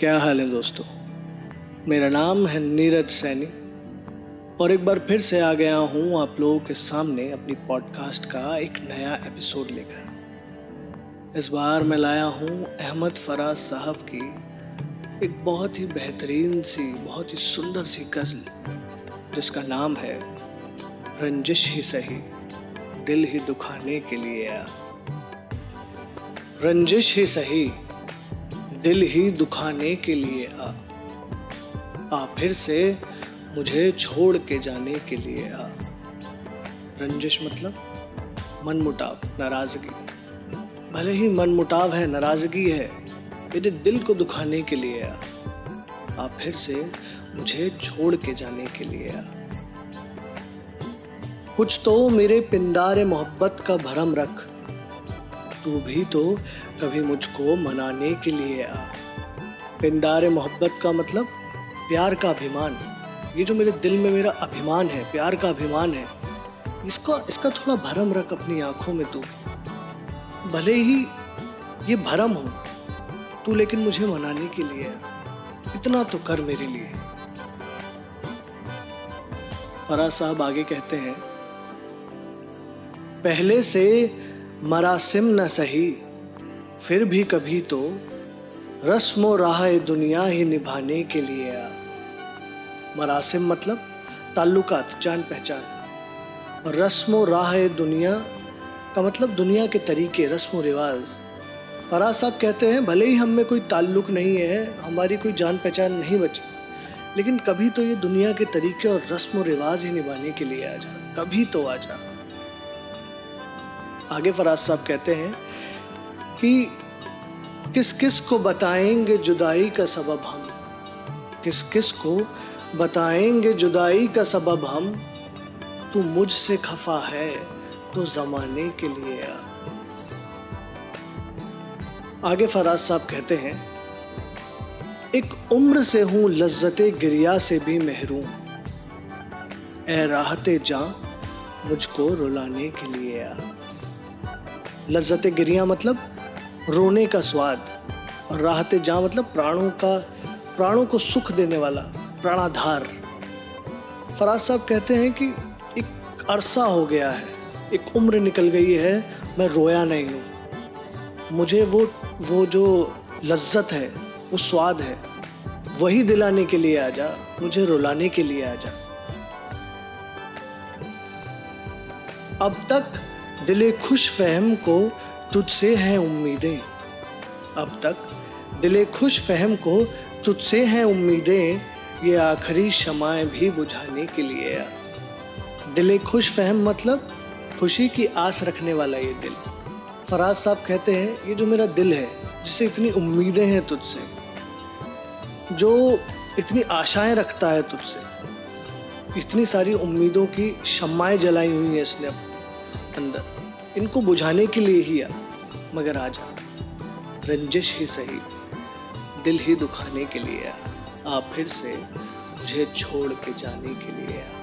क्या हाल है दोस्तों? मेरा नाम है नीरज सैनी और एक बार फिर से आ गया हूँ आप लोगों के सामने अपनी पॉडकास्ट का एक नया एपिसोड लेकर। इस बार मैं लाया हूँ अहमद फराज साहब की एक बहुत ही बेहतरीन सी, बहुत ही सुंदर सी गज़ल, जिसका नाम है रंजिश ही सही, दिल ही दुखाने के लिए। आ रंजिश ही सही दिल ही दुखाने के लिए आ। आ, फिर से मुझे छोड़ के जाने के लिए आ। रंजिश मतलब मन मुटाव नाराज़गी। भले ही मन मुटाव है, नाराज़गी है, मेरे दिल को दुखाने के लिए आ। आ, फिर से मुझे छोड़ के जाने के लिए आ। कुछ तो मेरे पिंडारे मोहब्बत का भरम रख तू भी तो कभी मुझको मनाने के लिए आ। पिंदार मोहब्बत का मतलब प्यार का अभिमान। ये जो मेरे दिल में मेरा अभिमान है, प्यार का अभिमान है, इसको, इसका थोड़ा भरम रख अपनी आँखों में तू। भले ही ये भरम हो, तू लेकिन मुझे मनाने के लिए इतना तो कर मेरे लिए। फराज साहब आगे कहते हैं, पहले से मरासिम न सही, फिर भी कभी तो रस्म राह दुनिया ही निभाने के लिए आ मरासिम मतलब ताल्लुकात जान पहचान और रस्म राह दुनिया का मतलब दुनिया के तरीके, रस्म रिवाज। फराज साहब कहते हैं, भले ही हम में कोई ताल्लुक नहीं है, हमारी कोई जान पहचान नहीं बची, लेकिन कभी तो ये दुनिया के तरीके और रस्म रिवाज ही निभाने के लिए आ जा, कभी तो आ जा। आगे फराज साहब कहते हैं कि किस किस को बताएँगे जुदाई का सबब हम? किस किस को बताएँगे जुदाई का सबब हम? तू मुझसे खफा है तो जमाने के लिए आ। आगे फराज साहब कहते हैं, एक उम्र से हूँ लज्जत गिरिया से भी महरूम। ए राहते जा मुझको रुलाने के लिए आ। लज्जत गिरिया मतलब रोने का स्वाद, और राहत जा मतलब प्राणों का, प्राणों को सुख देने वाला प्राणाधार। फराज साहब कहते हैं कि एक अरसा हो गया है, एक उम्र निकल गई है, मैं रोया नहीं हूँ। मुझे वो वो जो लज्जत है, वो स्वाद है, वही दिलाने के लिए आ जा मुझे रुलाने के लिए आ जा अब तक दिले खुश फहम को तुझसे हैं उम्मीदें। अब तक दिले खुश फहम को तुझसे हैं उम्मीदें, ये आखिरी शमाएँ भी बुझाने के लिए आ दिले खुश फहम मतलब खुशी की आस रखने वाला ये दिल। फराज साहब कहते हैं, ये जो मेरा दिल है, जिसे इतनी उम्मीदें हैं तुझसे, जो इतनी आशाएँ रखता है तुझसे, इतनी सारी उम्मीदों की शमाएँ जलाई हुई हैं इसने अंदर। इनको बुझाने के लिए ही आ मगर आ जा रंजिश ही सही, दिल ही दुखाने के लिए आ आप फिर से मुझे छोड़ के जाने के लिए आ